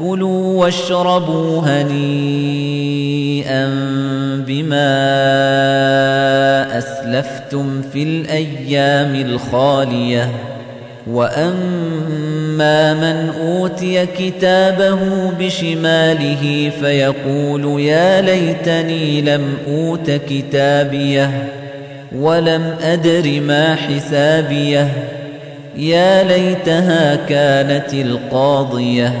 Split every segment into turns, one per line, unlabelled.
كلوا واشربوا هنيئا بما أسلفتم في الأيام الخالية. وأما من أوتي كتابه بشماله فيقول يا ليتني لم أوت كتابيه ولم أدر ما حسابيه. يا ليتها كانت القاضية.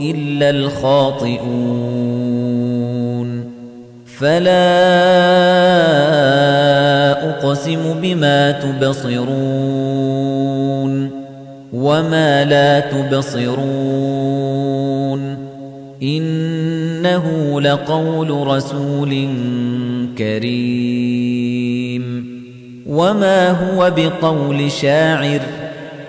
إلا الخاطئون. فلا أقسم بما تبصرون وما لا تبصرون. إنه لقول رسول كريم. وما هو بقول شاعر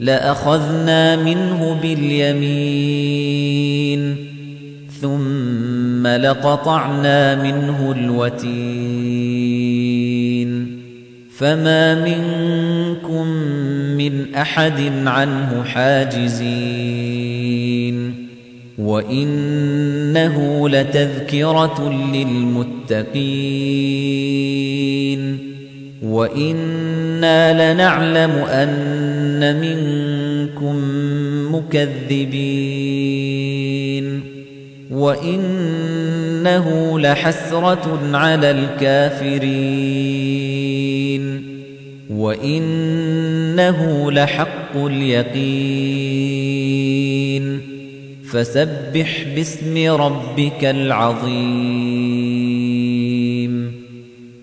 لأخذنا منه باليمين ثم لقطعنا منه الوتين. فما منكم من أحد عنه حاجزين. وإنه لتذكرة للمتقين. وإنا لنعلم أن منكم مكذبين وإنه لحسرة على الكافرين وإنه لحق اليقين فسبح باسم ربك العظيم